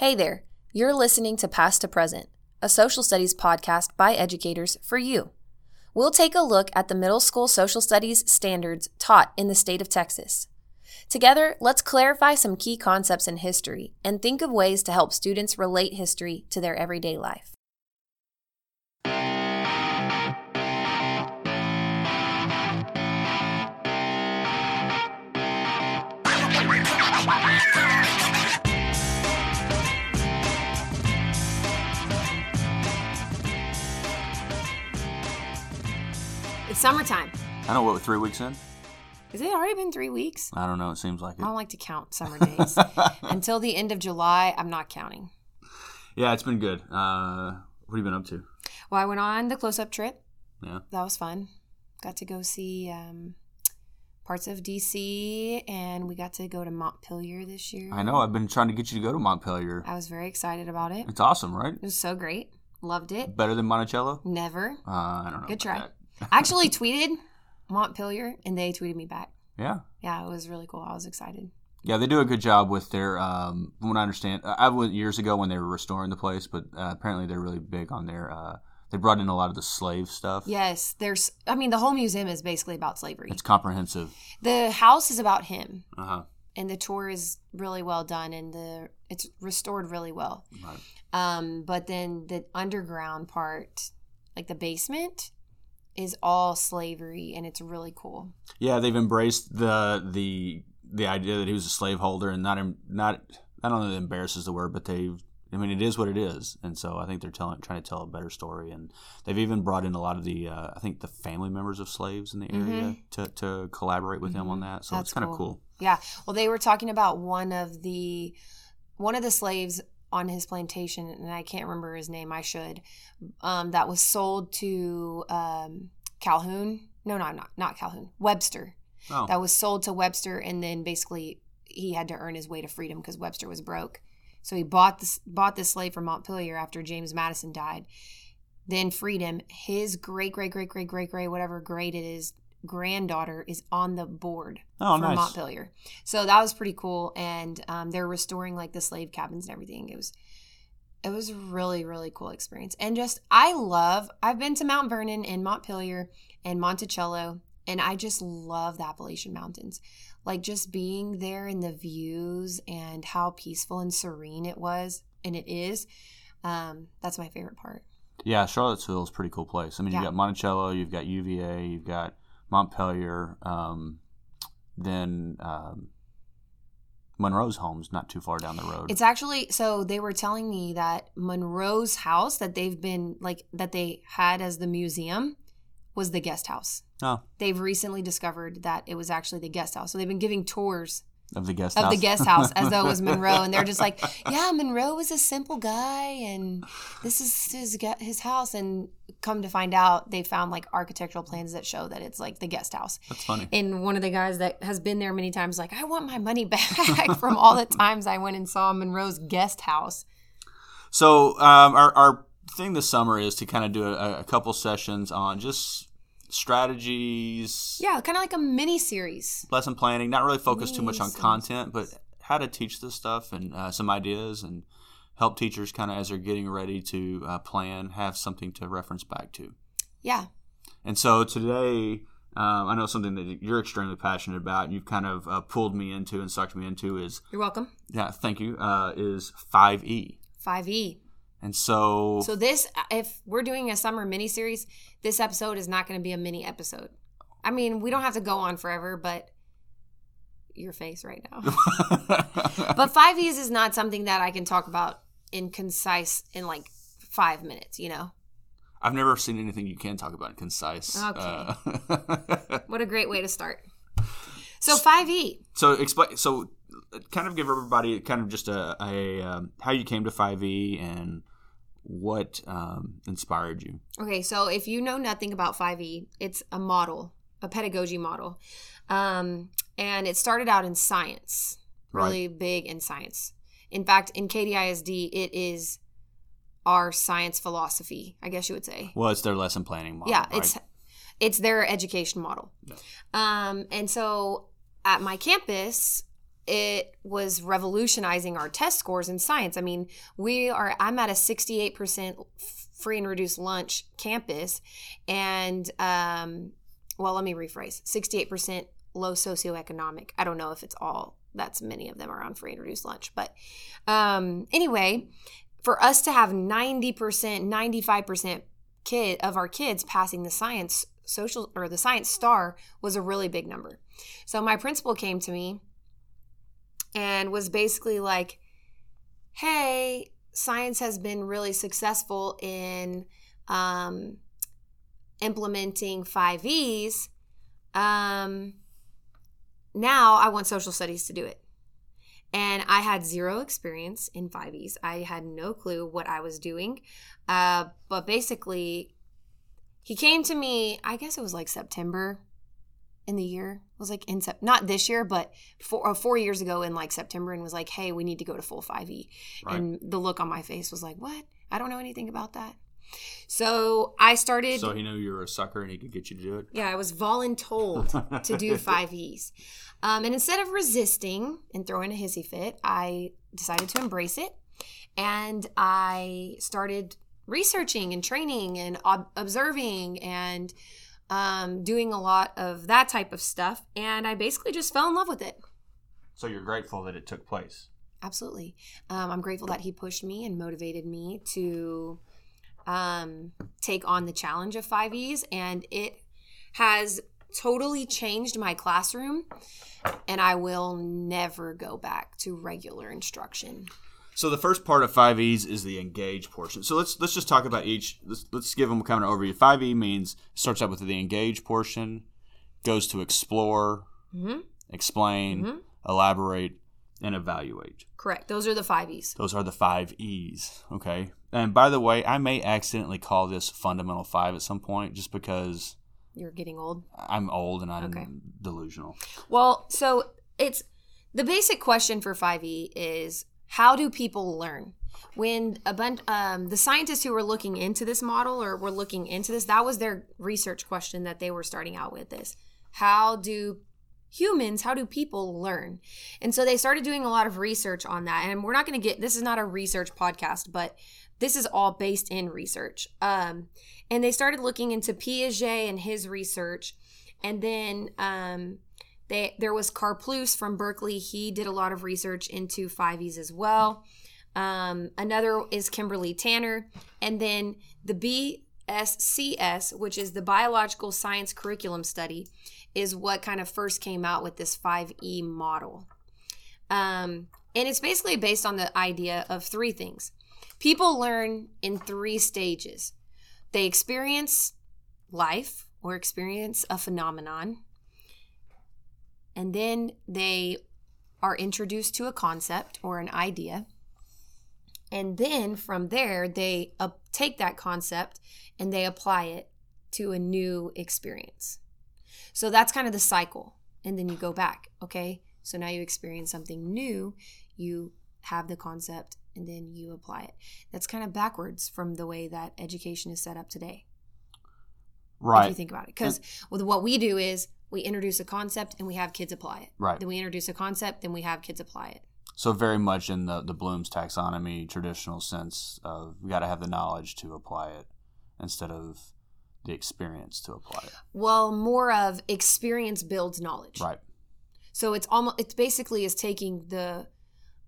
Hey there, you're listening to Past to Present, a social studies podcast by educators for you. We'll take a look at the middle school social studies standards taught in the state of Texas. Together, let's clarify some key concepts in history and think of ways to help students relate history to their everyday life. Summertime. I know what, we're three weeks in? Has it already been three weeks? I don't know. It seems like it. I don't like to count summer days. Until the end of July, I'm not counting. Yeah, it's been good. Uh, what have you been up to? Well, I went on the close up trip. Yeah. That was fun. Got to go see um, parts of DC and we got to go to Montpelier this year. I know. I've been trying to get you to go to Montpelier. I was very excited about it. It's awesome, right? It was so great. Loved it. Better than Monticello? Never. Uh, I don't know. Good try. that. I actually tweeted Montpelier and they tweeted me back. Yeah. Yeah, it was really cool. I was excited. Yeah, they do a good job with their. Um, from what I understand, I went years ago when they were restoring the place, but uh, apparently they're really big on their. Uh, they brought in a lot of the slave stuff. Yes, there's, I mean, the whole museum is basically about slavery. It's comprehensive. The house is about him. Uh huh. and the tour is really well done and the it's restored really well Right. um but then the underground part like the basement is all slavery and it's really cool Yeah, they've embraced the the the idea that he was a slaveholder and not not I don't know that embarrasses the word, but they've I mean it is what it is, and so I think they're telling trying to tell a better story, and they've even brought in a lot of the uh, I think the family members of slaves in the area to, to collaborate with him on that, so Mm-hmm. That's it's kind of cool. cool. yeah well they were talking about one of the one of the slaves on his plantation and i can't remember his name i should um that was sold to um calhoun no no not not calhoun webster Oh, that was sold to Webster, and then basically he had to earn his way to freedom because Webster was broke. So he bought this bought this slave from Montpelier after James Madison died, then freed him. His great great great great great great whatever great it is granddaughter is on the board oh, for nice. Montpelier. So that was pretty cool, and um, they're restoring like the slave cabins and everything. It was it was a really really cool experience, and just I love. I've been to Mount Vernon and Montpelier and Monticello, and I just love the Appalachian Mountains. Like just being there and the views and how peaceful and serene it was, and it is. Um, that's my favorite part. Yeah, Charlottesville is a pretty cool place. I mean, Yeah. you've got Monticello, you've got UVA, you've got Montpelier, um, then um, Monroe's home's not too far down the road. It's actually so they were telling me that Monroe's house that they've been like that they had as the museum was the guest house. oh, They've recently discovered that it was actually the guest house. So they've been giving tours of the guest of house. the guest house as though it was Monroe and they're just like, "Yeah, Monroe was a simple guy and this is his his house." And come to find out, they found like architectural plans that show that it's like the guest house. That's funny. And one of the guys that has been there many times, like, I want my money back from all the times I went and saw Monroe's guest house. So um, our our thing this summer is to kind of do a, a couple sessions on just strategies, Yeah, kind of like a mini series. lesson planning. Not really focused too much on Mini content, but how to teach this stuff and uh, some ideas and help teachers kind of as they're getting ready to uh, plan have something to reference back to. Yeah. And so today. Um, I know something that you're extremely passionate about, and you've kind of uh, pulled me into and sucked me into is, You're welcome. yeah, thank you, uh, is 5E. 5E. And so, So this, if we're doing a summer mini series, this episode is not going to be a mini episode. I mean, we don't have to go on forever, but your face right now. but 5Es is not something that I can talk about in concise in like five minutes, you know? I've never seen anything you can talk about in concise. Okay. Uh, What a great way to start. So 5E. so explain. So kind of give everybody kind of just a, a um, how you came to 5e and what um, inspired you. Okay, so if you know nothing about 5E, it's a model, a pedagogy model. Um, and it started out in science, really big in science. In fact, in Katy ISD, it is our science philosophy, I guess you would say. Well, it's their lesson planning model. yeah, right? it's it's their education model. Yeah. Um, and so at my campus, it was revolutionizing our test scores in science. I mean, we are I'm at a 68% free and reduced lunch campus and um well, let me rephrase. 68% low socioeconomic. I don't know if it's all that's many of them are on free and reduced lunch, but um anyway, for us to have 90%, 95% kid of our kids passing the science social or the science star was a really big number. So my principal came to me and was basically like, "Hey, science has been really successful in um, implementing five E's. Um, now I want social studies to do it." And I had zero experience in 5Es. I had no clue what I was doing. Uh, but basically, he came to me, I guess it was like September in the year. It was like in sep- not this year, but four, uh, four years ago in like September and was like, hey, we need to go to full 5E. Right. And the look on my face was like, what? I don't know anything about that. So I started. So he knew you were a sucker and he could get you to do it. Yeah, I was voluntold to do five E's. Um, and instead of resisting and throwing a hissy fit, I decided to embrace it. And I started researching and training and ob- observing and um, doing a lot of that type of stuff. And I basically just fell in love with it. So you're grateful that it took place. Absolutely. Um, I'm grateful that he pushed me and motivated me to um, take on the challenge of 5Es. And it has totally changed my classroom. And I will never go back to regular instruction. So the first part of 5Es is the engage portion. So let's let's just talk about each. Let's, let's give them kind of an overview. 5E means starts out with the engage portion, goes to explore, Mm-hmm. explain, Mhm. elaborate, and evaluate. Correct. Those are the 5Es. Those are the five E's. Okay. And by the way, I may accidentally call this fundamental five at some point just because You're getting old. I'm old and I'm Okay. delusional. Well, so it's the basic question for 5e is how do people learn? When a bunch, um, the scientists who were looking into this model or were looking into this, that was their research question that they were starting out with is how do humans, how do people learn? And so they started doing a lot of research on that. And we're not going to get, this is not a research podcast, but this is all based in research. Um, and they started looking into Piaget and his research. And then um, they, there was Karplus from Berkeley. He did a lot of research into 5Es as well. Um, another is Kimberly Tanner. And then the BSCS, which is the Biological Science Curriculum Study, is what kind of first came out with this 5E model. Um, and it's basically based on the idea of three things. People learn in three stages they experience life or experience a phenomenon, and then they are introduced to a concept or an idea. And then from there, they uh, take that concept and they apply it to a new experience. So that's kind of the cycle. And then you go back, okay? So now you experience something new, you have the concept, and then you apply it. That's kind of backwards from the way that education is set up today, Right. if you think about it. Because what we do is we introduce a concept and we have kids apply it. Right. Then we introduce a concept, then we have kids apply it. So very much in the the Bloom's taxonomy traditional sense of we got to have the knowledge to apply it instead of the experience to apply it. Well, more of experience builds knowledge. Right. So it's almost it's basically is taking the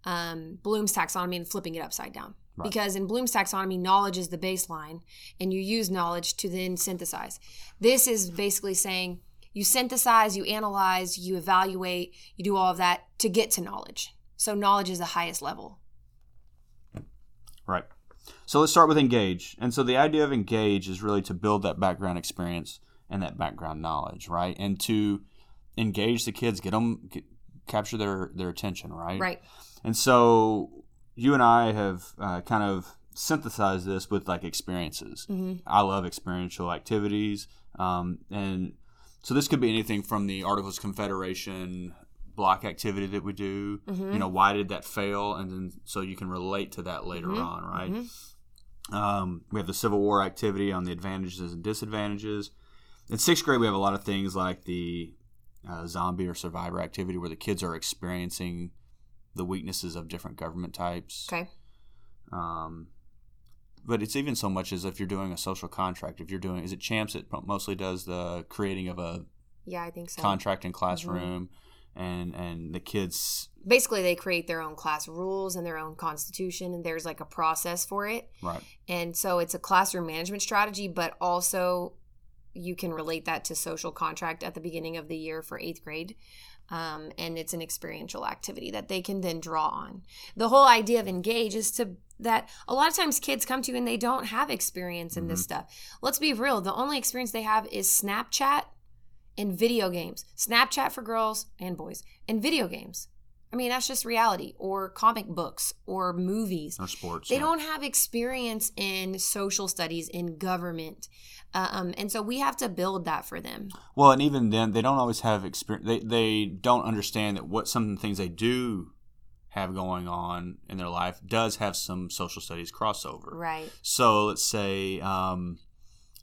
um, Bloom's taxonomy and flipping it upside down. Right. Because in Bloom's taxonomy, knowledge is the baseline, and you use knowledge to then synthesize. This is basically saying you synthesize, you analyze, you evaluate, you do all of that to get to knowledge. So knowledge is the highest level. Right. So let's start with engage. And so the idea of engage is really to build that background experience and that background knowledge, right? And to engage the kids, get them get, capture their their attention, right? Right. And so you and I have uh, kind of synthesized this with like experiences. hmm I love experiential activities, um, and so this could be anything from the Articles Confederation block activity that we do. Mhm. You know, why did that fail? And then so you can relate to that later Mhm. on, right? Mhm. Um, we have the Civil War activity on the advantages and disadvantages. In sixth grade, we have a lot of things like the uh, zombie or survivor activity where the kids are experiencing the weaknesses of different government types. Okay. Um, but it's even so much as if you're doing a social contract. If you're doing, is it Champs It mostly does the creating of a Yeah, I think so. contract in classroom, and and the kids Basically, they create their own class rules and their own constitution, and there's like a process for it. right. And so it's a classroom management strategy, but also you can relate that to social contract at the beginning of the year for eighth grade. Um, and it's an experiential activity that they can then draw on. The whole idea of engage is to that a lot of times kids come to you and they don't have experience in this stuff. Let's be real, the only experience they have is Snapchat and video games. Snapchat for girls and boys, and video games. I mean, that's just reality, or comic books, or movies. Or sports. They yeah. don't have experience in social studies, in government. Um, and so we have to build that for them. Well, and even then, they don't always have experience. They they don't understand that what some of the things they do have going on in their life does have some social studies crossover. Right. So let's say um,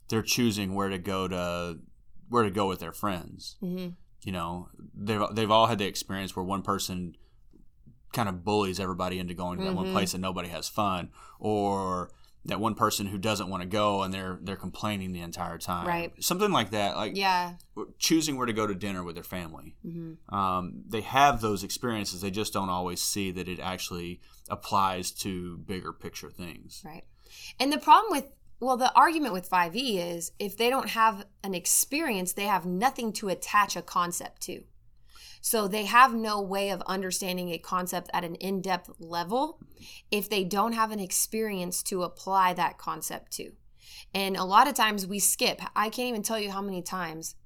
they're choosing where to go to where to go with their friends. hmm You know, they've they've all had the experience where one person kind of bullies everybody into going to that one Mhm. place and nobody has fun, or that one person who doesn't want to go and they're they're complaining the entire time. Right. Something like that. Like Yeah. choosing where to go to dinner with their family. hmm Um, they have those experiences. They just don't always see that it actually applies to bigger picture things. Right. And the problem with, well, the argument with 5e is if they don't have an experience, they have nothing to attach a concept to. So they have no way of understanding a concept at an in depth level if they don't have an experience to apply that concept to. And a lot of times we skip. I can't even tell you how many times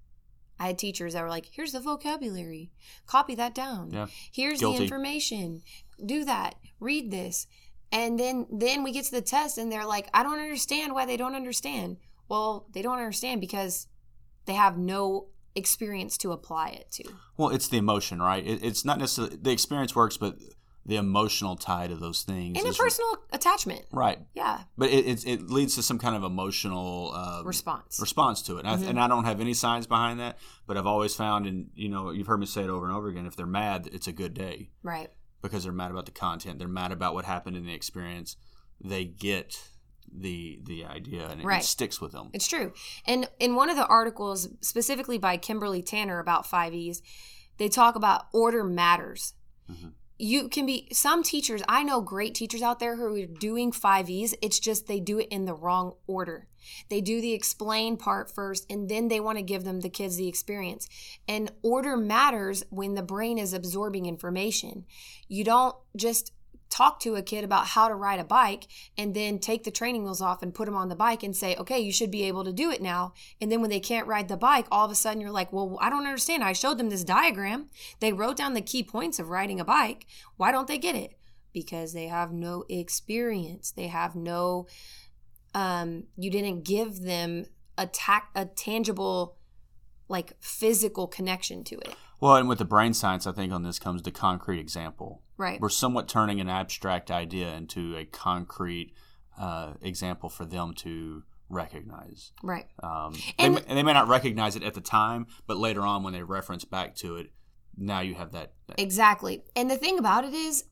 I had teachers that were like, here's the vocabulary, copy that down. Yeah. Here's Guilty. the information, do that, read this. And then then we get to the test and they're like, I don't understand why they don't understand. Well, they don't understand because they have no experience to apply it to. Well, it's the emotion, right? It, it's not necessarily the experience works, but the emotional tie to those things And a personal attachment. right. Yeah. But it, it it leads to some kind of emotional uh, Response. response to it, and, Mhm. I, and I don't have any science behind that. But I've always found, and you know, you've heard me say it over and over again. If they're mad, it's a good day Right. because they're mad about the content. They're mad about what happened in the experience. They get the the idea, and it, Right. sticks with them. It's true. And in one of the articles, specifically by Kimberly Tanner about 5Es, they talk about order matters. Mhm. You can be, some teachers, I know great teachers out there who are doing 5Es. It's just they do it in the wrong order. They do the explain part first, and then they want to give them the kids the experience. And order matters when the brain is absorbing information. You don't just talk to a kid about how to ride a bike and then take the training wheels off and put them on the bike and say, okay, you should be able to do it now. And then when they can't ride the bike, all of a sudden you're like, well, I don't understand. I showed them this diagram. They wrote down the key points of riding a bike. Why don't they get it? Because they have no experience. They have no, um, you didn't give them a, ta- a tangible, like physical connection to it. Well, and with the brain science, I think on this comes the concrete example. Right. We're somewhat turning an abstract idea into a concrete uh, example for them to recognize. Right. Um, they, And- may, and they may not recognize it at the time, but later on when they reference back to it, now you have that. that Exactly. And the thing about it is,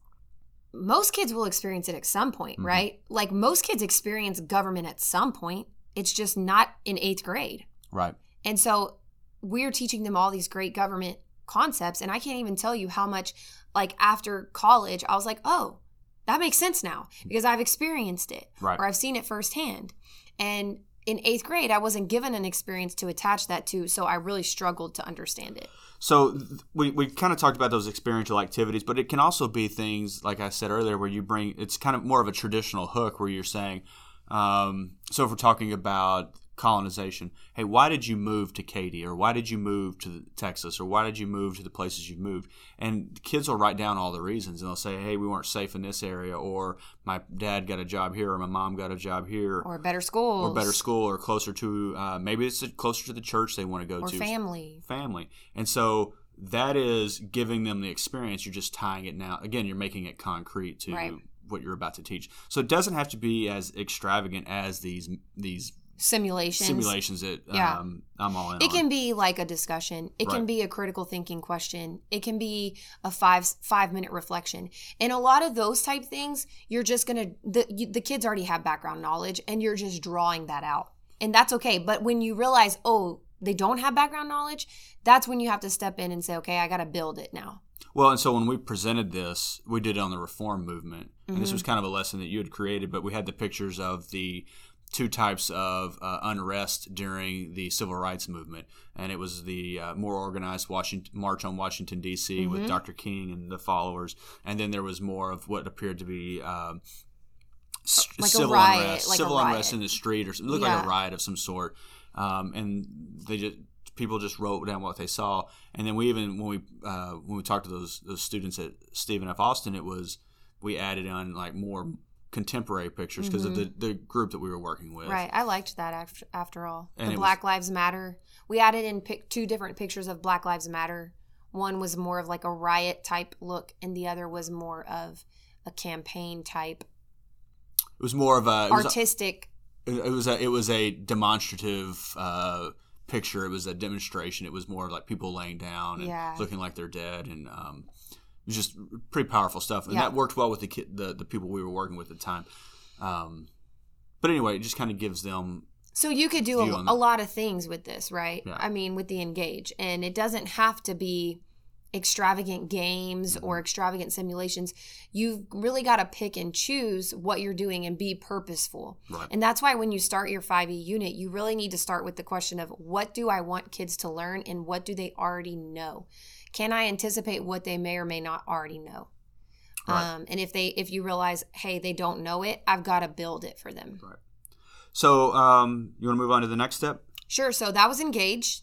most kids will experience it at some point, Mhm. right? Like most kids experience government at some point. It's just not in eighth grade. right. And so we're teaching them all these great government concepts. And I can't even tell you how much, like after college, I was like, oh, that makes sense now because I've experienced it Right. or I've seen it firsthand. And in eighth grade, I wasn't given an experience to attach that to. So I really struggled to understand it. So we, we kind of talked about those experiential activities, but it can also be things like I said earlier, where you bring it's kind of more of a traditional hook where you're saying, um, so if we're talking about colonization, hey, why did you move to Katy, or why did you move to Texas, or why did you move to the places you've moved? And kids will write down all the reasons, and they'll say, hey, we weren't safe in this area, or my dad got a job here, or my mom got a job here, Or better school or better school, or closer to uh, maybe it's closer to the church they want to go Or to family. family. And so that is giving them the experience. You're just tying it now. Again, you're making it concrete to Right. what you're about to teach. So it doesn't have to be as extravagant as these these simulations. simulations that Yeah. um, I'm all in. It on. can be like a discussion. It can be a critical thinking question. It can be a five five minute reflection. And a lot of those type things, you're just gonna the you, the kids already have background knowledge, and you're just drawing that out, and that's okay. But when you realize, oh, they don't have background knowledge, that's when you have to step in and say, okay, I got to build it now. Well, and so when we presented this, we did it on the reform movement, and this Mhm. was kind of a lesson that you had created. But we had the pictures of the two types of uh, unrest during the civil rights movement, and it was the uh, more organized Washington March on Washington D.C. with Mhm. Dr. King and the followers, and then there was more of what appeared to be. Um, Like a civil riot, unrest, like civil unrest in the street, or looked like a riot of some sort, um, and they just people just wrote down what they saw. And then we even when we uh, when we talked to those those students at Stephen F. Austin, it was we added on like more contemporary pictures because of the, the group that we were working with. Mm-hmm. Right. I liked that after, after all. And the it was- Black Lives Matter. We added in pic- two different pictures of Black Lives Matter. One was more of like a riot type look, and the other was more of a campaign type, It was more of a it was, artistic. a, it was a it was a demonstrative uh, picture. It was a demonstration. It was more like people laying down and Yeah. looking like they're dead, and um, just pretty powerful stuff. And Yeah. that worked well with the ki- the the people we were working with at the time. Um, but anyway, it just kind of gives them So you could do a, a lot of things with this, right? Yeah. I mean, with the engage, and it doesn't have to be extravagant games or extravagant simulations. You've really got to pick and choose what you're doing and be purposeful. right. And that's why when you start your 5e unit, you really need to start with the question of what do I want kids to learn and what do they already know? Can I anticipate what they may or may not already know? Right. Um, and if they if you realize, hey, they don't know it, I've got to build it for them. So um, you want to move on to the next step? Sure. So that was engaged.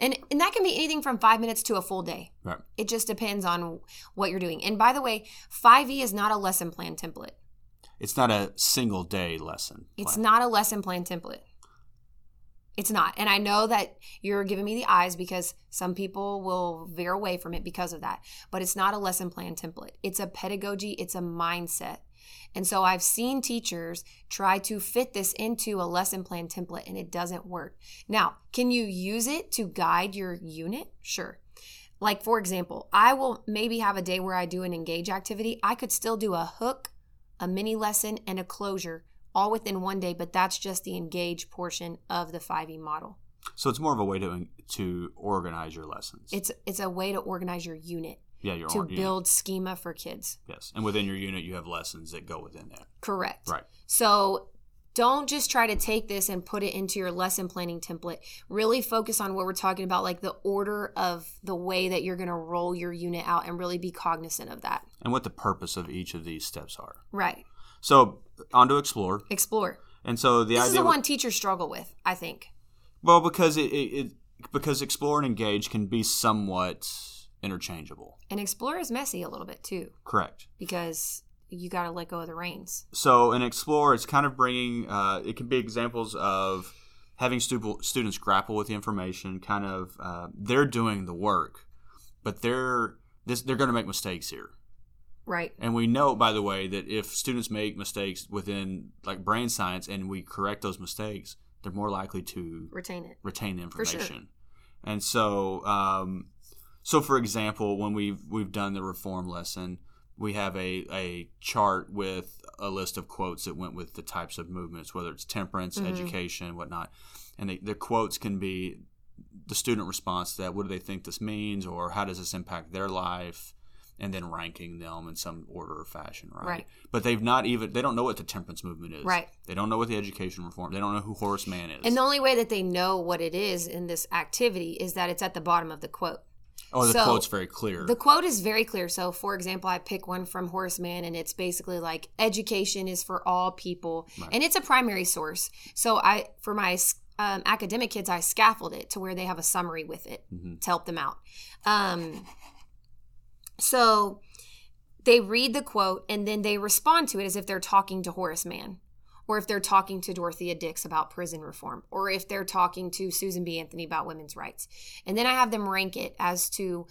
And and that can be anything from five minutes to a full day. Right. It just depends on what you're doing. And by the way, 5e is not a lesson plan template. It's not a single day lesson. It's not a lesson plan template. It's not. And I know that you're giving me the eyes because some people will veer away from it because of that. But it's not a lesson plan template. It's a pedagogy, it's a mindset. And so I've seen teachers try to fit this into a lesson plan template and it doesn't work. Now, can you use it to guide your unit? Sure. Like, for example, I will maybe have a day where I do an engage activity. I could still do a hook, a mini lesson, and a closure all within one day, but that's just the engage portion of the 5e model. So it's more of a way to to organize your lessons. It's it's a way to organize your unit yeah, your to or- unit. build schema for kids. Yes, and within your unit, you have lessons that go within that. Correct. Right. So don't just try to take this and put it into your lesson planning template. Really focus on what we're talking about, like the order of the way that you're going to roll your unit out and really be cognizant of that. And what the purpose of each of these steps are. Right. So on to explore. Explore. And so the This is the one teachers struggle with, I think. Well, because it, it, it because explore and engage can be somewhat interchangeable. And explore is messy a little bit too, Correct. because you got to let go of the reins. So in explore, it's kind of bringing. Uh, it can be examples of having stu- students grapple with the information. Kind of uh, they're doing the work, but they're this, they're going to make mistakes here. Right. And we know, by the way, that if students make mistakes within like brain science and we correct those mistakes, they're more likely to Retain it. retain the For sure. information. And so, um, so for example, when we've we've done the reform lesson, we have a, a chart with a list of quotes that went with the types of movements, whether it's temperance, Mhm. education, whatnot. And the, the quotes can be the student response to that. What do they think this means, or how does this impact their life? And then ranking them in some order or fashion, right? Right. But they've not even they don't know what the temperance movement is. Right. They don't know what the education reform. They don't know who Horace Mann is. And the only way that they know what it is in this activity is that it's at the bottom of the quote. oh, the so, quote's very clear. The quote is very clear. So, for example, I pick one from Horace Mann, and it's basically like education is for all people, Right. and it's a primary source. So, I for my um, academic kids, I scaffold it to where they have a summary with it Mhm. to help them out. Um, so they read the quote and then they respond to it as if they're talking to Horace Mann. Or if they're talking to Dorothea Dix about prison reform, or if they're talking to Susan B. Anthony about women's rights. And then I have them rank it as to,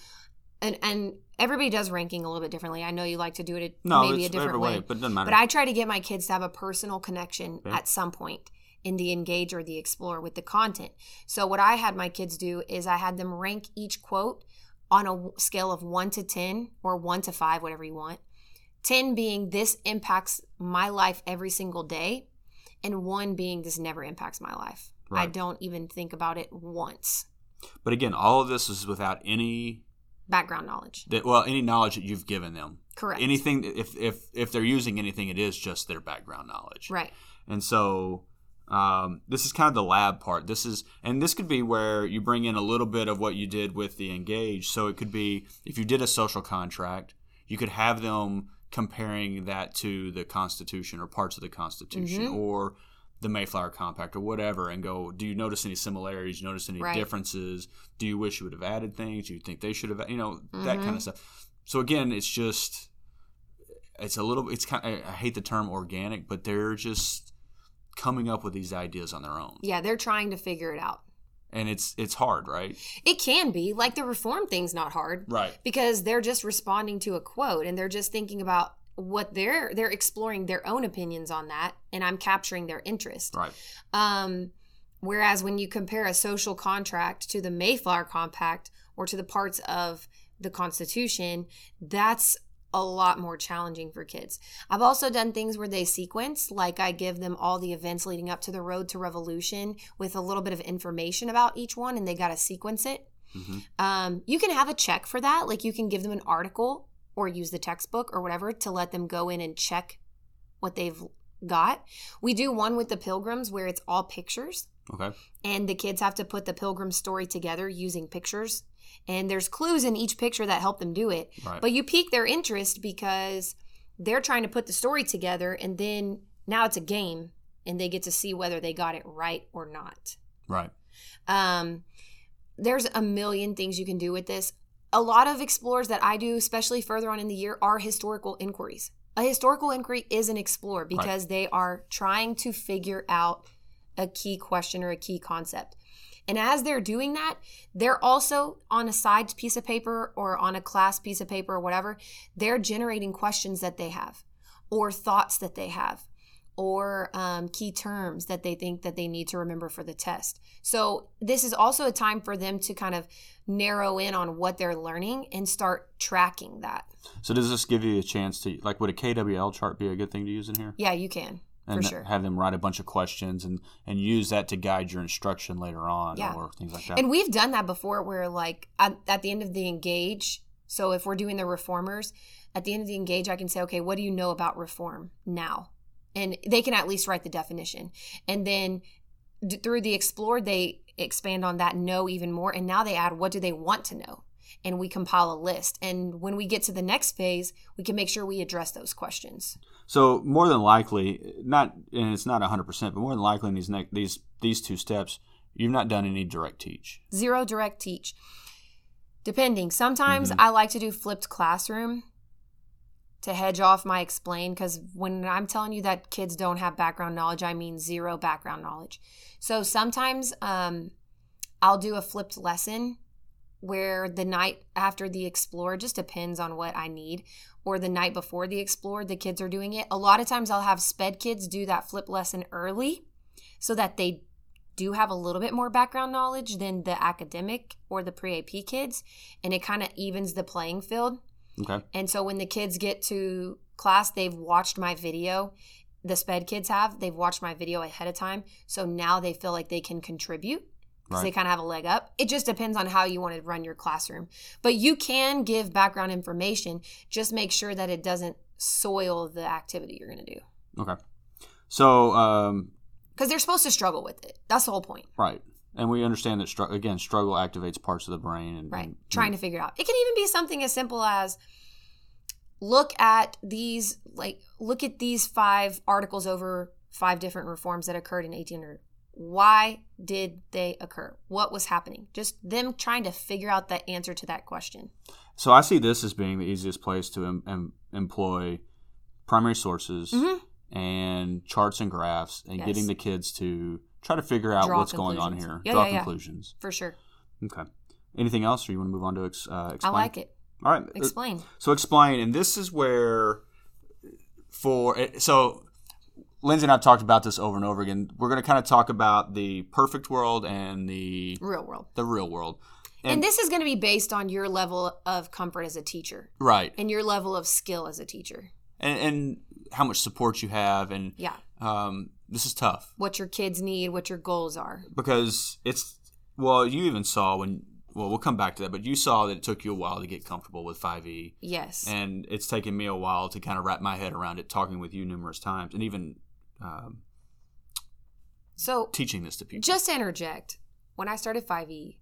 and, and everybody does ranking a little bit differently. I know you like to do it no, maybe it's a different way. way, but it doesn't matter. But I try to get my kids to have a personal connection at some point. in the engage or the explore with the content. So what I had my kids do is I had them rank each quote on a scale of 1 to 10 or 1 to 5 whatever you want. 10 being this impacts my life every single day and 1 being this never impacts my life. Right. I don't even think about it once. But again, all of this is without any background knowledge. That well, any knowledge that you've given them. Correct. Anything if if if they're using anything, it is just their background knowledge. Right. And so um, this is kind of the lab part. This is, and this could be where you bring in a little bit of what you did with the engage. So it could be if you did a social contract, you could have them comparing that to the Constitution or parts of the Constitution mm-hmm. or the Mayflower Compact or whatever and go, do you notice any similarities? Notice any right. differences? Do you wish you would have added things? Do you think they should have, you know, mm-hmm. that kind of stuff. So again, it's just, it's a little, it's kind of, I hate the term organic, but they're just coming up with these ideas on their own. Yeah, they're trying to figure it out. And it's it's hard, right? It can be. Like the reform thing's not hard. Right. Because they're just responding to a quote and they're just thinking about what they're they're exploring their own opinions on that and i'm capturing their interest right um whereas when you compare a social contract to the mayflower compact or to the parts of the constitution that's a lot more challenging for kids. I've also done things where they sequence, like I give them all the events leading up to the road to revolution with a little bit of information about each one, and they got to sequence it. Mm-hmm. Um, you can have a check for that. Like you can give them an article or use the textbook or whatever to let them go in and check what they've got. We do one with the pilgrims where it's all pictures. Okay. And the kids have to put the pilgrim story together using pictures. And there's clues in each picture that help them do it. Right. But you pique their interest because they're trying to put the story together and then now it's a game and they get to see whether they got it right or not. Right. Um there's a million things you can do with this a lot of explorers that I do, especially further on in the year, are historical inquiries. A historical inquiry is an explorer because right. they are trying to figure out a key question or a key concept. And as they're doing that, they're also on a side piece of paper or on a class piece of paper or whatever, they're generating questions that they have or thoughts that they have or um, key terms that they think that they need to remember for the test. So this is also a time for them to kind of narrow in on what they're learning and start tracking that. So does this give you a chance to like would a KWL chart be a good thing to use in here? Yeah, you can. And sure. have them write a bunch of questions and and use that to guide your instruction later on yeah. or things like that. And we've done that before where like at, at the end of the engage, so if we're doing the reformers, at the end of the engage I can say, okay, what do you know about reform now? and they can at least write the definition and then d- through the explore they expand on that know even more and now they add what do they want to know and we compile a list and when we get to the next phase we can make sure we address those questions so more than likely not and it's not 100% but more than likely in these ne- these these two steps you've not done any direct teach zero direct teach depending sometimes mm-hmm. i like to do flipped classroom to hedge off my explain because when I'm telling you that kids don't have background knowledge, I mean zero background knowledge. So sometimes um, I'll do a flipped lesson where the night after the explore just depends on what I need, or the night before the explore, the kids are doing it. A lot of times I'll have sped kids do that flip lesson early so that they do have a little bit more background knowledge than the academic or the pre AP kids, and it kind of evens the playing field. Okay. And so when the kids get to class, they've watched my video. The SPED kids have. They've watched my video ahead of time. So now they feel like they can contribute because right. they kind of have a leg up. It just depends on how you want to run your classroom. But you can give background information. Just make sure that it doesn't soil the activity you're going to do. Okay. So, um, because they're supposed to struggle with it. That's the whole point. Right. And we understand that str- again, struggle activates parts of the brain, and right, and, trying to figure it out. It can even be something as simple as look at these, like look at these five articles over five different reforms that occurred in 1800. Why did they occur? What was happening? Just them trying to figure out the answer to that question. So I see this as being the easiest place to em- em- employ primary sources mm-hmm. and charts and graphs, and yes. getting the kids to try to figure out Draw what's going on here. Yeah, Draw yeah, conclusions. For sure. Okay. Anything else, or you want to move on to ex- uh, explain? I like it. All right. Explain. So explain, and this is where for so Lindsay and I have talked about this over and over again. We're going to kind of talk about the perfect world and the Real world. the real world. And, this is going to be based on your level of comfort as a teacher Right. and your level of skill as a teacher. And, and how much support you have. And Yeah. um, this is tough What your kids need, what your goals are. because it's, well, you even saw when, well, we'll come back to that, but you saw that it took you a while to get comfortable with 5e. Yes. And it's taken me a while to kind of wrap my head around it, talking with you numerous times and even um, so teaching this to people. just to interject, when I started 5e,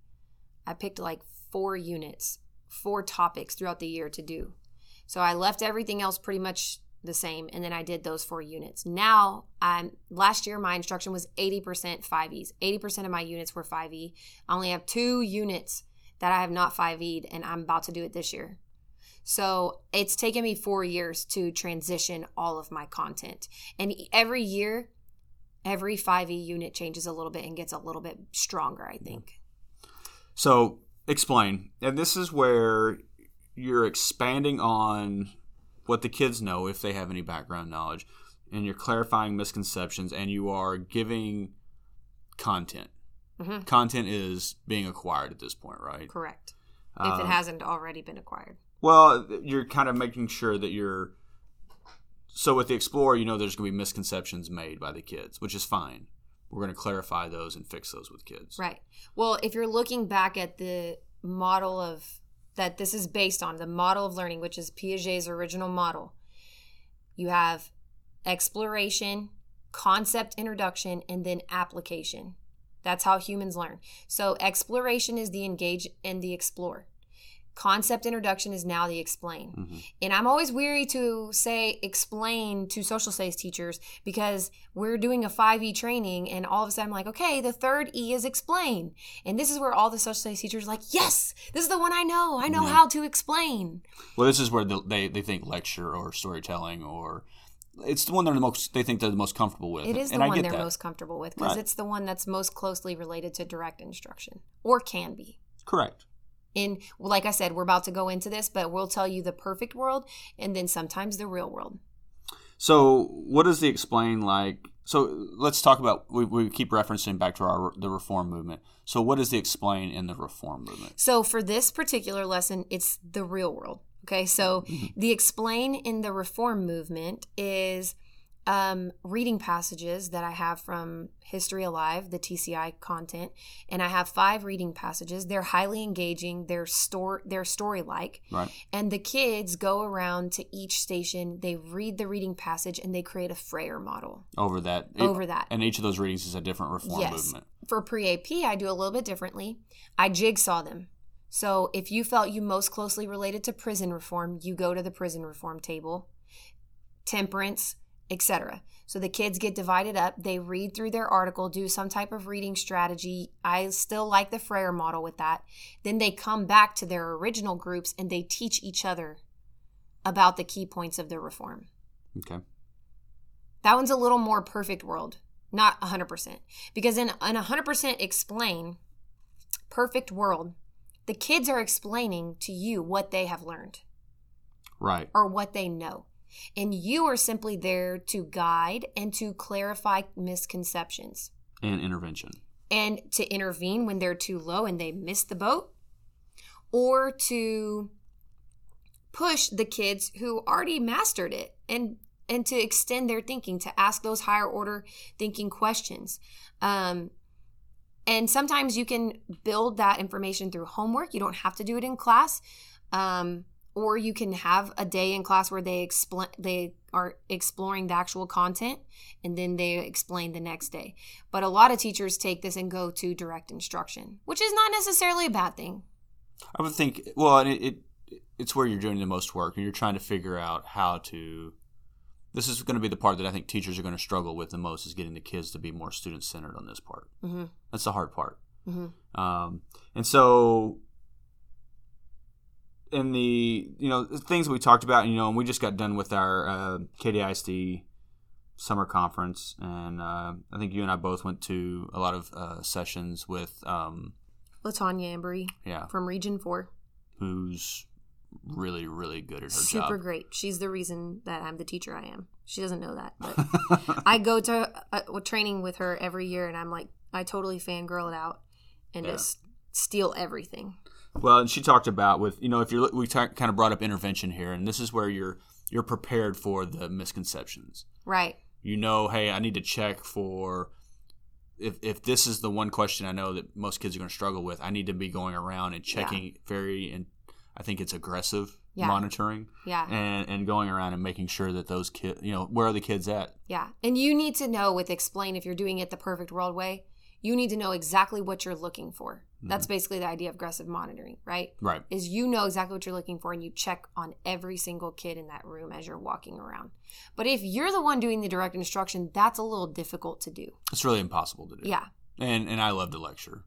I picked like four units, four topics throughout the year to do. So I left everything else pretty much the same and then I did those four units. Now, I'm last year my instruction was 80% 5es. 80% of my units were 5e. I only have 2 units that I have not 5e'd and I'm about to do it this year. So, it's taken me 4 years to transition all of my content. And every year every 5e unit changes a little bit and gets a little bit stronger, I think. So explain. And this is where you're expanding on what the kids know if they have any background knowledge, and you're clarifying misconceptions, and you are giving content. Mhm. Content is being acquired at this point, right? Correct. if Um, it hasn't already been acquired. Well, you're kind of making sure that you're. So with the Explorer, you know there's going to be misconceptions made by the kids, which is fine. We're going to clarify those and fix those with kids. Right. Well, if you're looking back at the model of that this is based on, the model of learning, which is Piaget's original model, you have exploration, concept introduction, and then application. That's how humans learn. So exploration is the engage and the explore. Concept introduction is now the explain. Mhm. And I'm always weary to say explain to social studies teachers because we're doing a 5E training and all of a sudden I'm like, okay, the third E is explain. And this is where all the social studies teachers are like, yes, this is the one I know. I know Yeah. how to explain. Well, this is where the, they they think lecture or storytelling or it's the one they're the most they think they're the most comfortable with. It is the and I one they're that. most comfortable with because Right. it's the one that's most closely related to direct instruction or can be. correct. In like I said, we're about to go into this, but we'll tell you the perfect world and then sometimes the real world. So, what does the explain like? So, let's talk about. We, we keep referencing back to our the reform movement. So, what does the explain in the reform movement? So for this particular lesson, it's the real world. Okay, so mm-hmm. the explain in the reform movement is um, reading passages that I have from History Alive, the TCI content, and I have five reading passages. They're highly engaging. They're store. They're story like, Right. and the kids go around to each station. They read the reading passage and they create a Frayer model Over that. over that. And each of those readings is a different reform Yes. movement. For pre AP, I do a little bit differently. I jigsaw them. So if you felt you most closely related to prison reform, you go to the prison reform table, temperance, etc. So the kids get divided up. They read through their article, do some type of reading strategy. I still like the Frayer model with that. Then they come back to their original groups and they teach each other about the key points of the reform. Okay. That one's a little more perfect world, not 100%. Because in an 100% explain, perfect world, the kids are explaining to you what they have learned Right. or what they know. And you are simply there to guide and to clarify misconceptions. And intervention. and to intervene when they're too low and they miss the boat or to push the kids who already mastered it and and to extend their thinking to ask those higher order thinking questions. Um, and sometimes you can build that information through homework. You don't have to do it in class. Um, or you can have a day in class where they explain they are exploring the actual content and then they explain the next day but a lot of teachers take this and go to direct instruction which is not necessarily a bad thing I would think. Well, it, it it's where you're doing the most work, and you're trying to figure out how to. This is going to be the part that I think teachers are going to struggle with the most is getting the kids to be more student centered on this part. mm-hmm. That's the hard part. Mm-hmm. Um, and so, in the you know things we talked about, you know, and we just got done with our uh, Katy ISD summer conference, and uh, I think you and I both went to a lot of uh, sessions with, um, latanya embry yeah, from region 4 who's really really good at her job. super job. great she's the reason that i'm the teacher i am She doesn't know that, but I go to a, a training with her every year, and I'm like, I totally fangirl it out and Yeah. just steal everything. Well, and she talked about with you know if you're we ta- kind of brought up intervention here, and this is where you're you're prepared for the misconceptions. Right. You know, hey, I need to check for if if this is the one question I know that most kids are going to struggle with. I need to be going around and checking very and I think it's aggressive Yeah. monitoring Yeah. and and going around and making sure that those kids, you know, where are the kids at? Yeah. And you need to know with explain if you're doing it the perfect world way, you need to know exactly what you're looking for. That's mm. basically the idea of aggressive monitoring, right? Right. Is you know exactly what you're looking for and you check on every single kid in that room as you're walking around. But if you're the one doing the direct instruction, that's a little difficult to do. It's really impossible to do. Yeah. And and I love to lecture.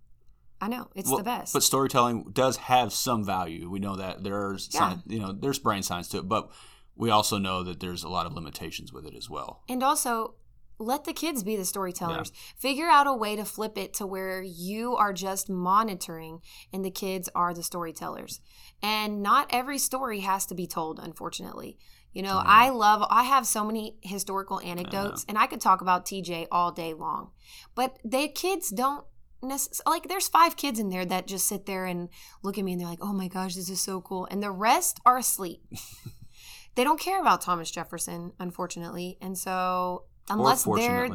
I know. It's Well, the best. But storytelling does have some value. We know that there's Yeah. science, you know there's brain science to it, but we also know that there's a lot of limitations with it as well. And also, let the kids be the storytellers. Figure out a way to flip it to where you are just monitoring and the kids are the storytellers. And not every story has to be told, unfortunately. You know, Yeah. I love, I have so many historical anecdotes, and I could talk about TJ all day long. But the kids don't like, there's five kids in there that just sit there and look at me and they're like, oh my gosh, this is so cool. And the rest are asleep. they don't care about Thomas Jefferson, unfortunately. And so, unless they're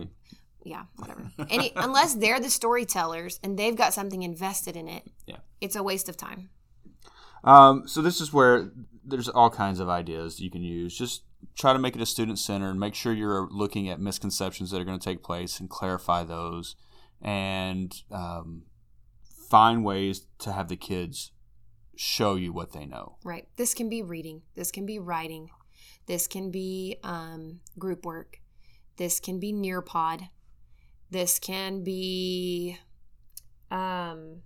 yeah, whatever. Any unless they're the storytellers and they've got something invested in it, Yeah. it's a waste of time. Um, so this is where there's all kinds of ideas you can use. Just try to make it a student centered. Make sure you're looking at misconceptions that are going to take place and clarify those, and um, find ways to have the kids show you what they know. Right. This can be reading. This can be writing. This can be um, group work. This can be Nearpod. This can be um,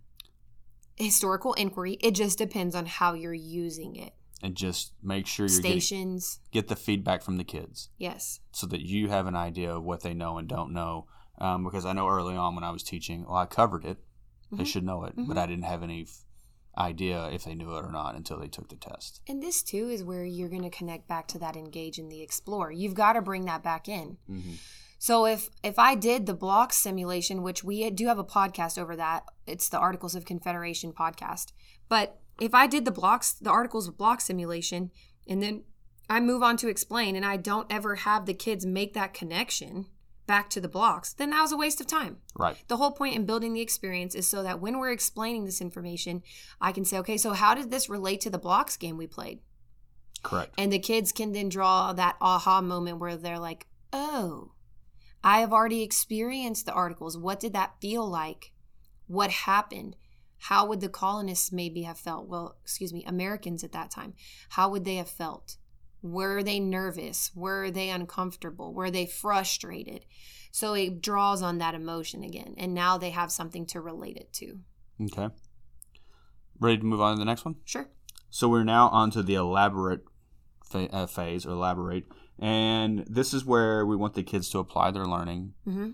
historical inquiry. It just depends on how you're using it. And just make sure you're getting, Stations. get the feedback from the kids. Yes. so that you have an idea of what they know and don't know. Um, because I know early on when I was teaching, well, I covered it. They Mhm. should know it, Mhm. but I didn't have any f- idea if they knew it or not until they took the test. And this too is where you're going to connect back to that engage in the explore. You've got to bring that back in. Mm-hmm. So if if I did the block simulation, which we do have a podcast over that, it's the Articles of Confederation podcast. But if I did the blocks, the Articles of Block simulation, and then I move on to explain, and I don't ever have the kids make that connection back to the blocks, then that was a waste of time. Right. The whole point in building the experience is so that when we're explaining this information, I can say, okay, so how did this relate to the blocks game we played? Correct. And the kids can then draw that aha moment where they're like, oh, I have already experienced the articles. What did that feel like? What happened? How would the colonists maybe have felt? Well, excuse me, Americans at that time. How would they have felt? Were they nervous? Were they uncomfortable? Were they frustrated? So it draws on that emotion again. And now they have something to relate it to. Okay. Ready to move on to the next one? Sure. So we're now on to the elaborate fa- uh, phase, or elaborate. And this is where we want the kids to apply their learning hmm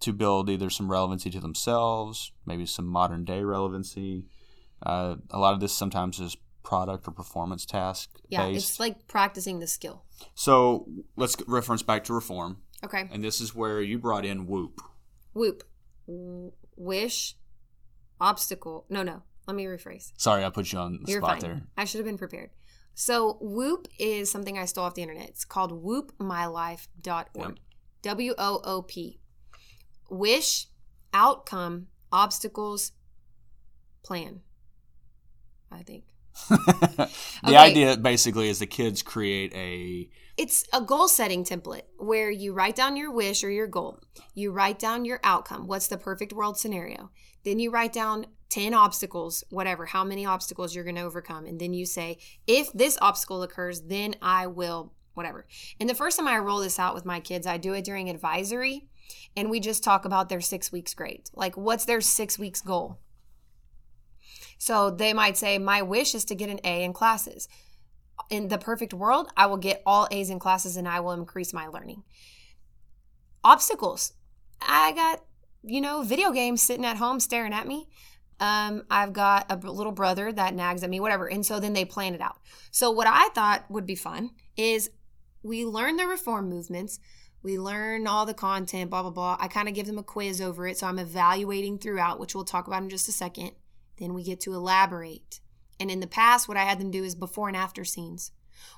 to build either some relevancy to themselves, maybe some modern day relevancy. Uh, a lot of this sometimes is product or performance task Yeah, based. it's like practicing the skill. so let's reference back to reform, Okay. and this is where you brought in WOOP. WOOP. Wish. Obstacle. No, no. Let me rephrase. Sorry, I put you on the You're spot fine. there. I should have been prepared. So, WOOP is something I stole off the internet. It's called woopmylife.org. W O O P. Wish, outcome, obstacles, plan. I think. the Okay. idea basically is the kids create a It's a goal setting template where you write down your wish or your goal. You write down your outcome. What's the perfect world scenario? Then you write down 10 obstacles, whatever, how many obstacles you're going to overcome. And then you say, if this obstacle occurs, then I will, whatever. And the first time I roll this out with my kids, I do it during advisory and we just talk about their six weeks grade. Like, what's their six weeks goal? So they might say, My wish is to get an A in classes in the perfect world, I will get all A's in classes and I will increase my learning. Obstacles. I got, you know, video games sitting at home staring at me. Um, I've got a little brother that nags at me, whatever. And so then they plan it out. So what I thought would be fun is we learn the reform movements. We learn all the content, blah blah blah. I kind of give them a quiz over it, so I'm evaluating throughout, which we'll talk about in just a second. Then we get to elaborate. And in the past, what I had them do is before and after scenes.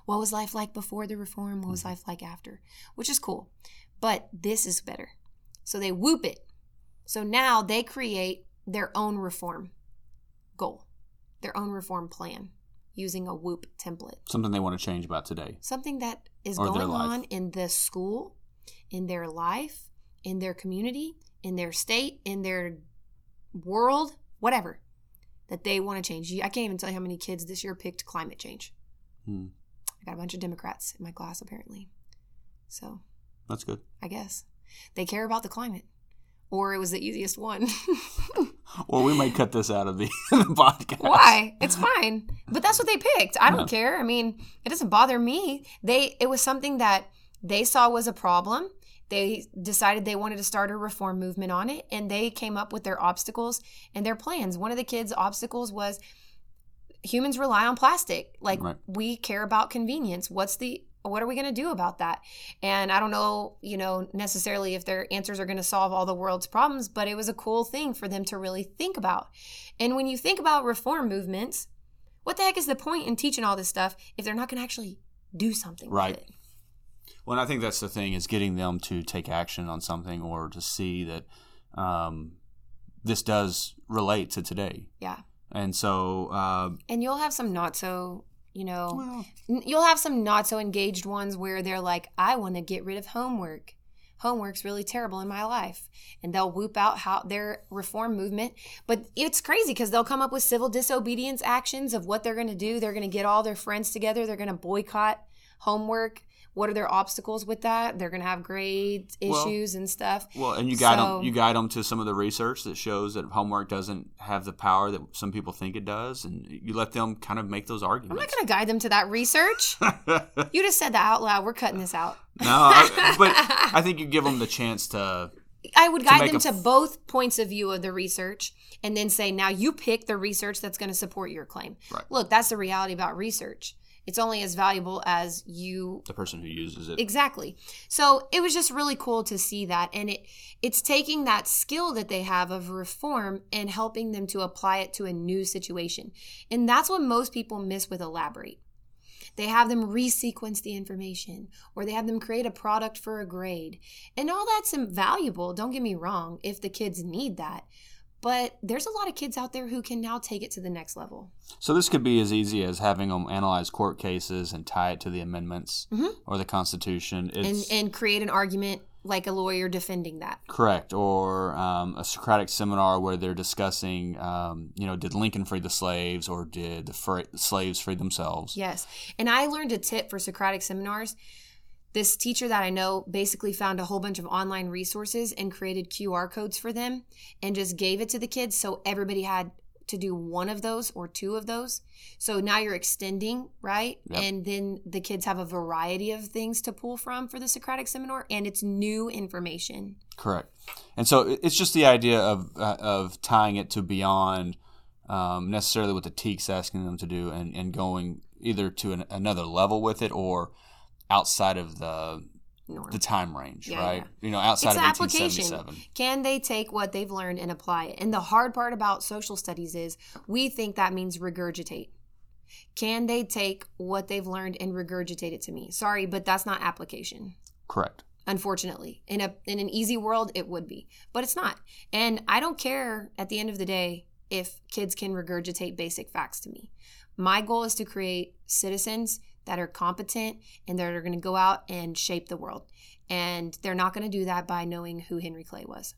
What was life like before the reform? What was mm-hmm. life like after? Which is cool. But this is better. So they whoop it. So now they create their own reform goal, their own reform plan using a whoop template. Something they want to change about today. Something that is Or going on in the school, in their life, in their community, in their state, in their world, whatever that they want to change. I can't even tell you how many kids this year picked climate change. Hmm. I got a bunch of Democrats in my class apparently. So That's good. I guess they care about the climate. Or it was the easiest one. Well, we might cut this out of the, the podcast. Why? It's fine. But that's what they picked. I don't Yeah. care. I mean, it doesn't bother me. They it was something that they saw was a problem. They decided they wanted to start a reform movement on it and they came up with their obstacles and their plans. One of the kids' obstacles was humans rely on plastic. Like Right. we care about convenience. What's the what are we going to do about that? And I don't know, you know, necessarily if their answers are going to solve all the world's problems, but it was a cool thing for them to really think about. And when you think about reform movements, what the heck is the point in teaching all this stuff if they're not going to actually do something Right. Well, and I think that's the thing is getting them to take action on something or to see that um, this does relate to today. Yeah. And so, uh, And you'll have some not so, you know, well, You'll have some not so engaged ones where they're like, I want to get rid of homework. Homework's really terrible in my life. And they'll whoop out how their reform movement. But it's crazy because they'll come up with civil disobedience actions of what they're going to do. They're going to get all their friends together. They're going to boycott homework. What are their obstacles with that? They're going to have grade Well- issues and stuff. well, and you guide So- them. You guide them to some of the research that shows that homework doesn't have the power that some people think it does, and you let them kind of make those arguments. I'm not going to guide them to that research. you just said that out loud. We're cutting this out. no, I, but I think you give them the chance to. I would guide make them a to f- both points of view of the research and then say, now you pick the research that's going to support your claim. Right. Look, that's the reality about research. It's only as valuable as you The person who uses it. exactly. So it was just really cool to see that, and it it's taking that skill that they have of reform and helping them to apply it to a new situation, and that's what most people miss with elaborate. They have them resequence the information, or they have them create a product for a grade, and all that's valuable. Don't get me wrong, if the kids need that. But there's a lot of kids out there who can now take it to the next level. So this could be as easy as having them analyze court cases and tie it to the amendments Mhm. or the Constitution. and It's and create an argument like a lawyer defending that. correct. Or um, a Socratic seminar where they're discussing, um, you know, did Lincoln free the slaves or did the fr- slaves free themselves? Yes. And I learned a tip for Socratic seminars. This teacher that I know basically found a whole bunch of online resources and created QR codes for them and just gave it to the kids so everybody had to do one of those or two of those. So now you're extending, right? Yep. And then the kids have a variety of things to pull from for the Socratic seminar and it's new information. Correct. And so it's just the idea of uh, of tying it to beyond um, necessarily what the TEK's asking them to do and, and going either to an, another level with it or outside of the Norm. the time range, Yeah, right? yeah. You know, outside It's of application. 1877. Can they take what they've learned and apply it? And the hard part about social studies is we think that means regurgitate. Can they take what they've learned and regurgitate it to me? Sorry, but that's not application. Correct. Unfortunately, in a in an easy world, it would be, but it's not. And I don't care at the end of the day if kids can regurgitate basic facts to me. My goal is to create citizens that are competent and that are going to go out and shape the world. And they're not going to do that by knowing who Henry Clay was.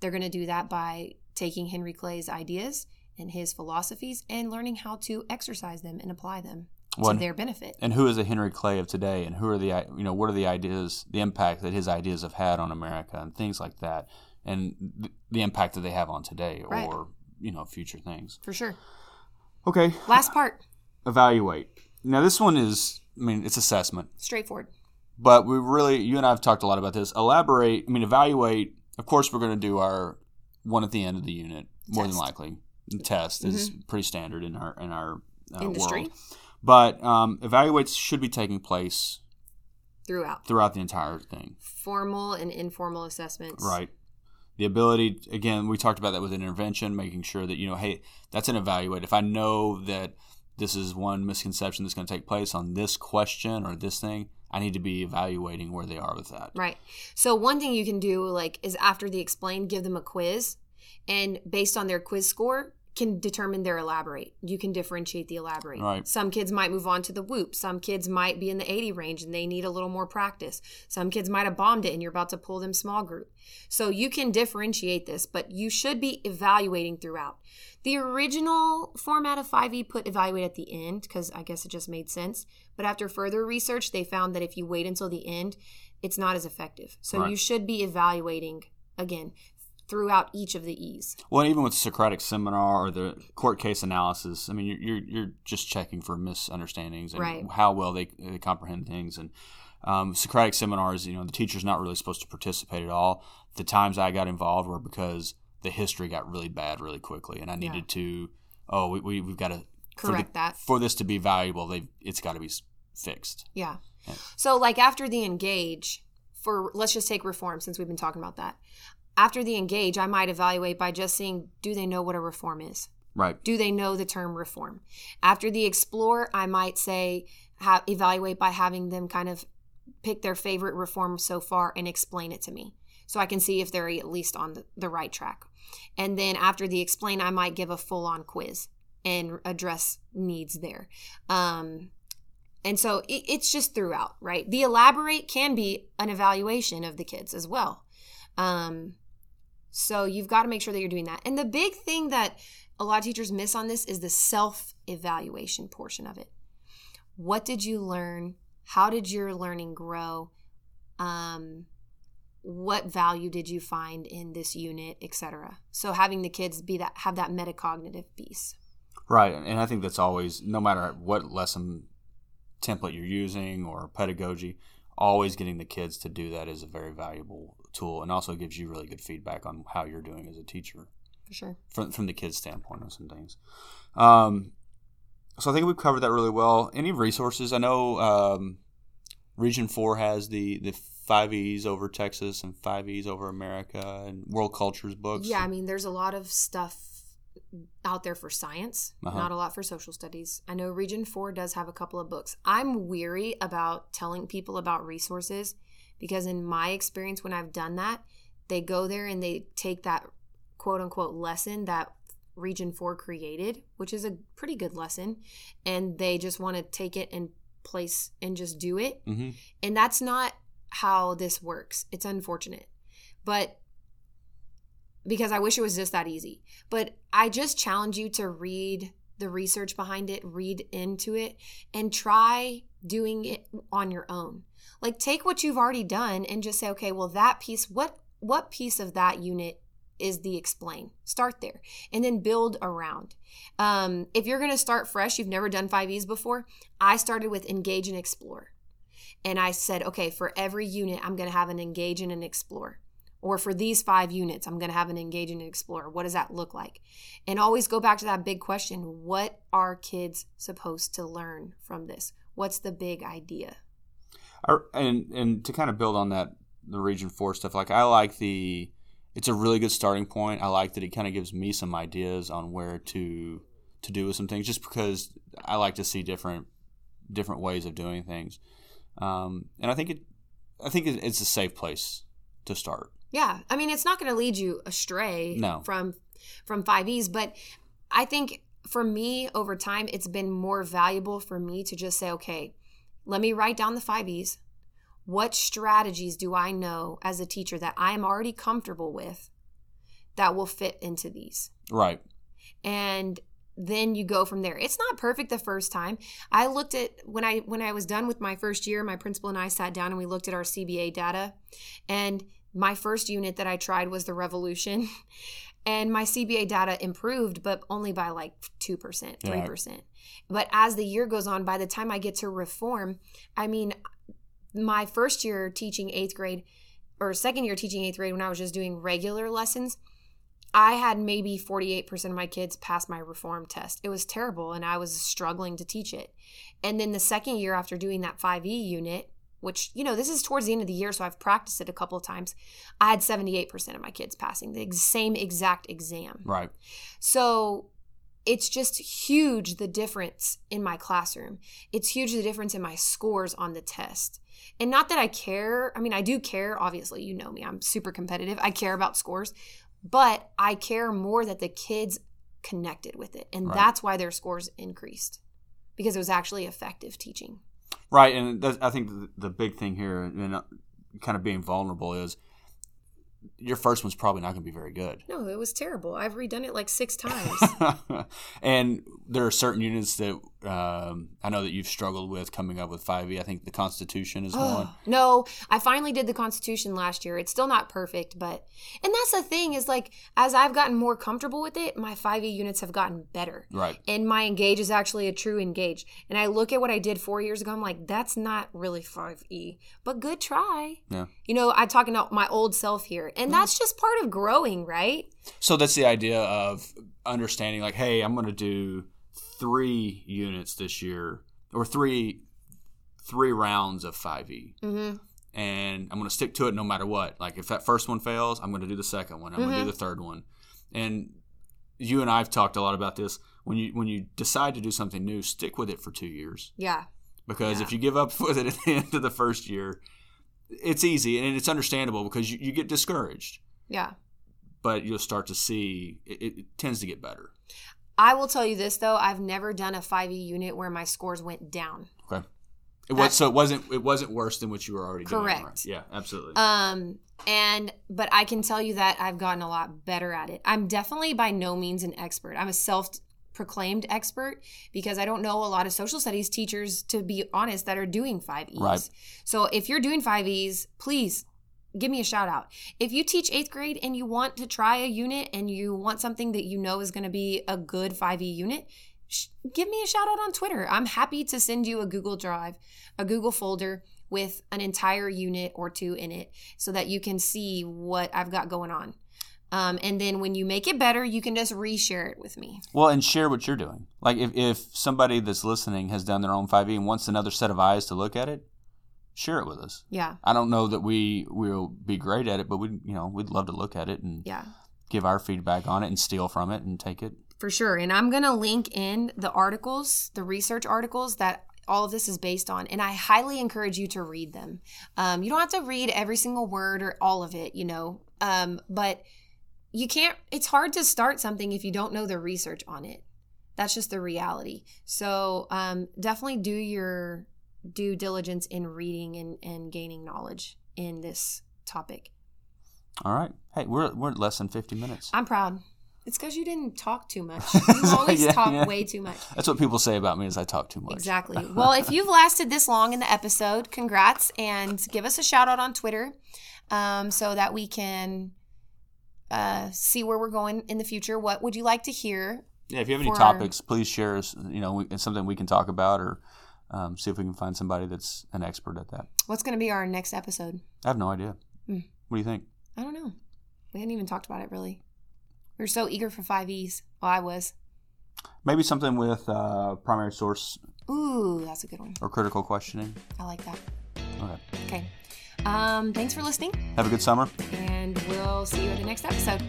They're going to do that by taking Henry Clay's ideas and his philosophies and learning how to exercise them and apply them Well, to their benefit. and who is the Henry Clay of today, and who are the you know what are the ideas, the impact that his ideas have had on America, and things like that, and th- the impact that they have on today Right. or you know future things. For sure. Okay, Last part, evaluate. Now this one is, I mean, it's assessment, straightforward. but we really, you and I have talked a lot about this. Elaborate. I mean, evaluate. Of course, we're going to do our one at the end of the unit, more than likely. The test is pretty standard in our in our uh, Industry. world. But um, evaluates should be taking place throughout throughout the entire thing. formal and informal assessments. Right. The ability, again, we talked about that with an intervention, making sure that, you know, hey, that's an evaluate. If I know that this is one misconception that's going to take place on this question or this thing, I need to be evaluating where they are with that. Right. So one thing you can do like is after the explain, give them a quiz, and based on their quiz score, can determine their elaborate. You can differentiate the elaborate. Right. Some kids might move on to the whoop. Some kids might be in the 80 range and they need a little more practice. Some kids might have bombed it and you're about to pull them small group. So you can differentiate this, but you should be evaluating throughout. The original format of 5e put evaluate at the end because I guess it just made sense. But after further research, they found that if you wait until the end, it's not as effective. So Right. you should be evaluating again throughout each of the E's. Well, even with the Socratic seminar or the court case analysis, I mean, you're you're, you're just checking for misunderstandings and Right. how well they, they comprehend things. And um, Socratic seminars, you know, the teacher's not really supposed to participate at all. The times I got involved were because the history got really bad really quickly, and I Yeah. needed to. Oh, we, we we've got to for the- Correct that. for this to be valuable. They it's got to be fixed. Yeah. Yeah. So like after the engage for let's just take reform since we've been talking about that. After the engage, I might evaluate by just seeing do they know what a reform is? Right. Do they know the term reform? After the explore, I might say ha- evaluate by having them kind of pick their favorite reform so far and explain it to me so I can see if they're at least on the, the right track. And then after the explain, I might give a full on quiz and address needs there. Um, and so it, it's just throughout, right? The elaborate can be an evaluation of the kids as well. Um, so you've got to make sure that you're doing that. And the big thing that a lot of teachers miss on this is the self evaluation portion of it. What did you learn? How did your learning grow? Um, what value did you find in this unit, etc. So having the kids be that have that metacognitive piece. Right, and I think that's always, no matter what lesson template you're using or pedagogy, always getting the kids to do that is a very valuable tool, and also gives you really good feedback on how you're doing as a teacher For sure. from from the kids' standpoint on some things. Um, so I think we've covered that really well. Any resources? I know um, Region Four has the the five E's over Texas and five E's over America and World Cultures books. Yeah, I mean, there's a lot of stuff out there for science, Uh-huh. not a lot for social studies. I know Region 4 does have a couple of books. I'm weary about telling people about resources because, in my experience, when I've done that, they go there and they take that quote unquote lesson that Region 4 created, which is a pretty good lesson, and they just want to take it and place and just do it. hmm And that's not how this works. It's unfortunate. But because I wish it was just that easy. But I just challenge you to read the research behind it, read into it, and try doing it on your own. Like take what you've already done and just say, okay, well that piece, what what piece of that unit is the explain? Start there and then build around. Um, if you're gonna start fresh, you've never done 5Es before, I started with engage and explore. And I said, okay, for every unit, I'm going to have an engage and an explore. Or for these five units, I'm going to have an engage and an explore. What does that look like? And always go back to that big question what are kids supposed to learn from this? What's the big idea? I, and and to kind of build on that the region four stuff like i like the it's a really good starting point. I like that it kind of gives me some ideas on where to to do with some things just because i like to see different different ways of doing things. Um, and i think it i think it, it's a safe place to start. Yeah, I mean, it's not going to lead you astray No. from from 5Es, but I think for me over time, it's been more valuable for me to just say, okay, let me write down the 5Es. What strategies do I know as a teacher that I'm already comfortable with that will fit into these? right. And then you go from there. It's not perfect the first time. I looked at when i when i was done with my first year my principal and i sat down and we looked at our cba data. And my first unit that i tried was the revolution and my cba data improved but only by like 2% 3% but as the year goes on by the time i get to reform i mean my first year teaching eighth grade or second year teaching eighth grade when i was just doing regular lessons I had maybe 48% of my kids pass my reform test. It was terrible and I was struggling to teach it. And then the second year after doing that 5E unit, which, you know, this is towards the end of the year, so I've practiced it a couple of times. I had 78% of my kids passing the same exact exam. Right. So it's just huge the difference in my classroom. It's huge the difference in my scores on the test. And not that I care. I mean, I do care. Obviously, you know me. I'm super competitive. I care about scores, but I care more that the kids connected with it. And Right. that's why their scores increased because it was actually effective teaching. Right, and I think the, the big thing here, and uh, kind of being vulnerable, is your first one's probably not going to be very good. No, it was terrible. I've redone it like six times. and there are certain units that um, I know that you've struggled with coming up with 5e. I think the Constitution is one. Oh, no, I finally did the Constitution last year. It's still not perfect, but and that's the thing is like as I've gotten more comfortable with it, my 5e units have gotten better. Right. And my engage is actually a true engage. And I look at what I did 4 years ago, I'm like that's not really 5e, but good try. Yeah. You know, I'm talking about my old self here. And that's just part of growing, right? So that's the idea of understanding, like, hey, I'm going to do three units this year, or three three rounds of 5e. Mhm. and I'm going to stick to it no matter what. Like if that first one fails, I'm going to do the second one. I'm going to Mm-hmm. do the third one. And you and I've talked a lot about this. When you when you decide to do something new, stick with it for two years. Yeah. Because Yeah. if you give up with it at the end of the first year, it's easy and it's understandable because you, you get discouraged. Yeah. But you'll start to see it, it tends to get better. I will tell you this though, I've never done a 5e unit where my scores went down. Okay. It was so it wasn't it wasn't worse than what you were already doing. Correct. right? Yeah, absolutely. Um, and but I can tell you that I've gotten a lot better at it. I'm definitely by no means an expert. I'm a self proclaimed expert because I don't know a lot of social studies teachers, to be honest, that are doing 5Es. Right. So if you're doing 5Es, please give me a shout out. If you teach eighth grade and you want to try a unit and you want something that you know is going to be a good 5E unit, sh- give me a shout out on Twitter. I'm happy to send you a Google Drive, a Google folder with an entire unit or two in it so that you can see what I've got going on. Um, and then when you make it better, you can just reshare it with me. Well, and share what you're doing. Like if, if somebody that's listening has done their own 5e and wants another set of eyes to look at it, share it with us. Yeah. I don't know that we will be great at it, but we you know we'd love to look at it and Yeah. give our feedback on it and steal from it and take it. For sure. And I'm going to link in the articles, the research articles that all of this is based on. And I highly encourage you to read them. Um, you don't have to read every single word or all of it, you know, um, but you can't, it's hard to start something if you don't know the research on it. That's just the reality. So um, definitely do your due diligence in reading and, and gaining knowledge in this topic. All right. Hey, we're we're less than 50 minutes. I'm proud. It's because you didn't talk too much. You always Yeah, talk yeah. way too much. That's what people say about me is I talk too much. Exactly. Well, if you've lasted this long in the episode, congrats and give us a shout out on Twitter um, so that we can uh, see where we're going in the future. What would you like to hear? Yeah, if you have any our- topics, please share us. You know, it's something we can talk about or um, see if we can find somebody that's an expert at that. What's going to be our next episode? I have no idea. Hmm. What do you think? I don't know. We hadn't even talked about it really. We were so eager for 5Es. Well, I was. Maybe something with uh, primary source Ooh, that's a good one. or critical questioning. I like that. Okay. Okay. Um, thanks for listening, Have a good summer. and we'll see you in the next episode.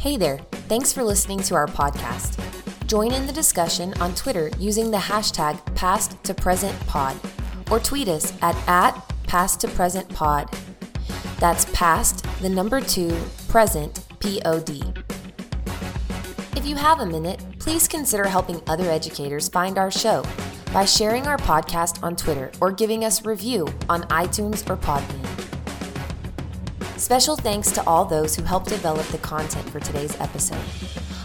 Hey there, thanks for listening to our podcast. Join in the discussion on Twitter using the hashtag past to present pod or tweet us at, at past to present pod. That's past the number two present P O D. If you have a minute, please consider helping other educators find our show by sharing our podcast on Twitter or giving us review on iTunes or Podbean. Special thanks to all those who helped develop the content for today's episode.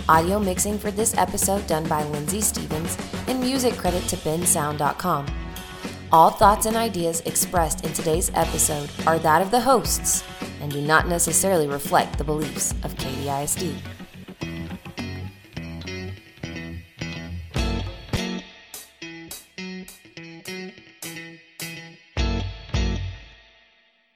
Audio mixing for this episode done by Lindsay Stevens, and music credit to bensound.com. All thoughts and ideas expressed in today's episode are that of the hosts and do not necessarily reflect the beliefs of Katy ISD.